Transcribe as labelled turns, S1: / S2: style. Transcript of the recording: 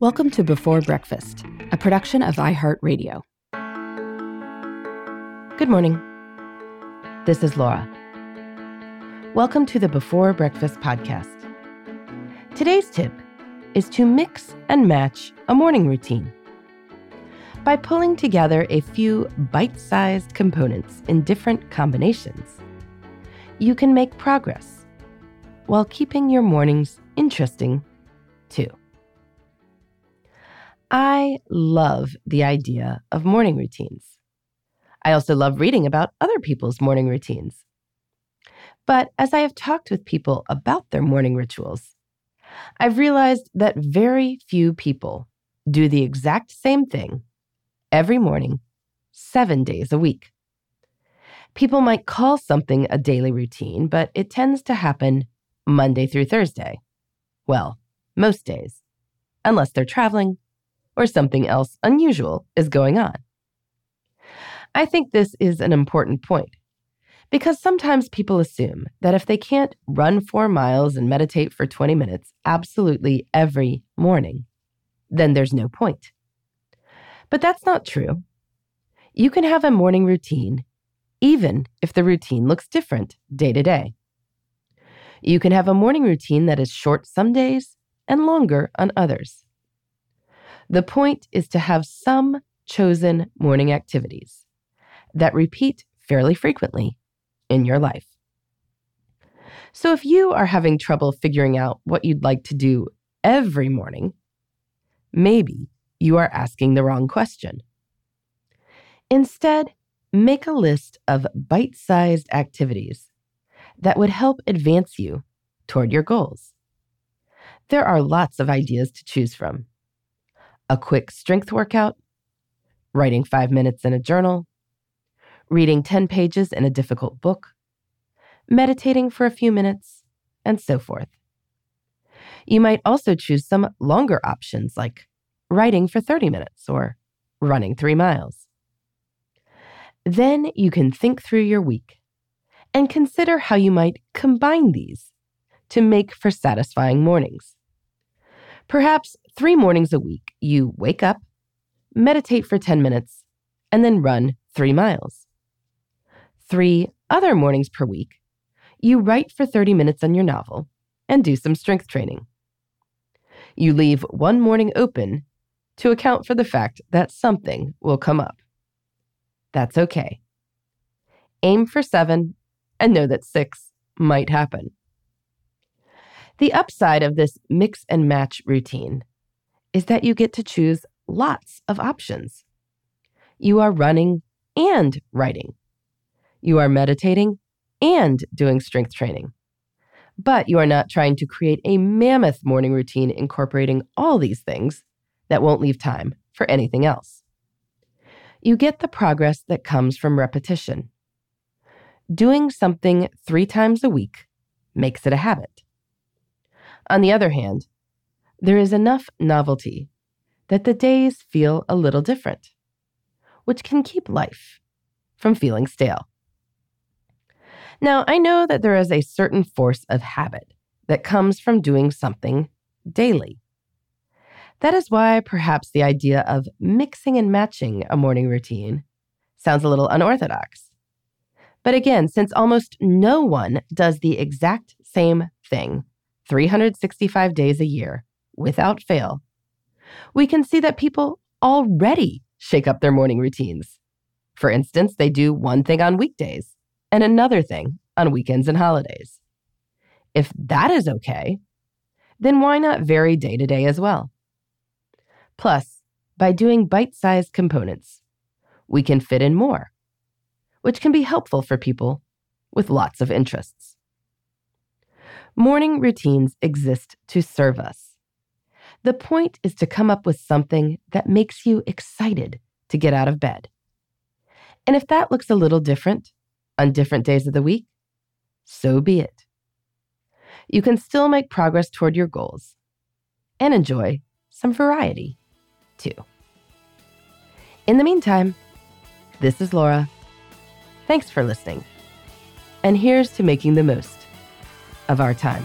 S1: Welcome to Before Breakfast, a production of iHeartRadio.
S2: Good morning. This is Laura. Welcome to the Before Breakfast podcast. Today's tip is to mix and match a morning routine. By pulling together a few bite sized components in different combinations, you can make progress while keeping your mornings interesting too. I love the idea of morning routines. I also love reading about other people's morning routines. But as I have talked with people about their morning rituals, I've realized that very few people do the exact same thing every morning, seven days a week. People might call something a daily routine, but it tends to happen Monday through Thursday. Well, most days, unless they're traveling or something else unusual is going on. I think this is an important point because sometimes people assume that if they can't run four miles and meditate for 20 minutes absolutely every morning, then there's no point. But that's not true. You can have a morning routine even if the routine looks different day to day. You can have a morning routine that is short some days and longer on others. The point is to have some chosen morning activities that repeat fairly frequently in your life. So if you are having trouble figuring out what you'd like to do every morning, maybe you are asking the wrong question. Instead, make a list of bite sized activities that would help advance you toward your goals. There are lots of ideas to choose from a quick strength workout, writing five minutes in a journal, reading 10 pages in a difficult book, meditating for a few minutes, and so forth. You might also choose some longer options like writing for 30 minutes or running three miles. Then you can think through your week and consider how you might combine these to make for satisfying mornings. Perhaps three mornings a week, you wake up, meditate for 10 minutes, and then run three miles. Three other mornings per week, you write for 30 minutes on your novel and do some strength training. You leave one morning open to account for the fact that something will come up. That's okay. Aim for seven and know that six might happen. The upside of this mix and match routine is that you get to choose lots of options. You are running and writing. You are meditating and doing strength training. But you are not trying to create a mammoth morning routine incorporating all these things that won't leave time for anything else. You get the progress that comes from repetition. Doing something three times a week makes it a habit. On the other hand, there is enough novelty that the days feel a little different, which can keep life from feeling stale. Now, I know that there is a certain force of habit that comes from doing something daily. That is why perhaps the idea of mixing and matching a morning routine sounds a little unorthodox. But again, since almost no one does the exact same thing 365 days a year, without fail, we can see that people already shake up their morning routines. For instance, they do one thing on weekdays and another thing on weekends and holidays. If that is okay, then why not vary day to day as well? Plus, by doing bite sized components, we can fit in more, which can be helpful for people with lots of interests. Morning routines exist to serve us the point is to come up with something that makes you excited to get out of bed. And if that looks a little different on different days of the week, so be it. You can still make progress toward your goals and enjoy some variety, too. In the meantime, this is Laura. Thanks for listening. And here's to making the most of our time.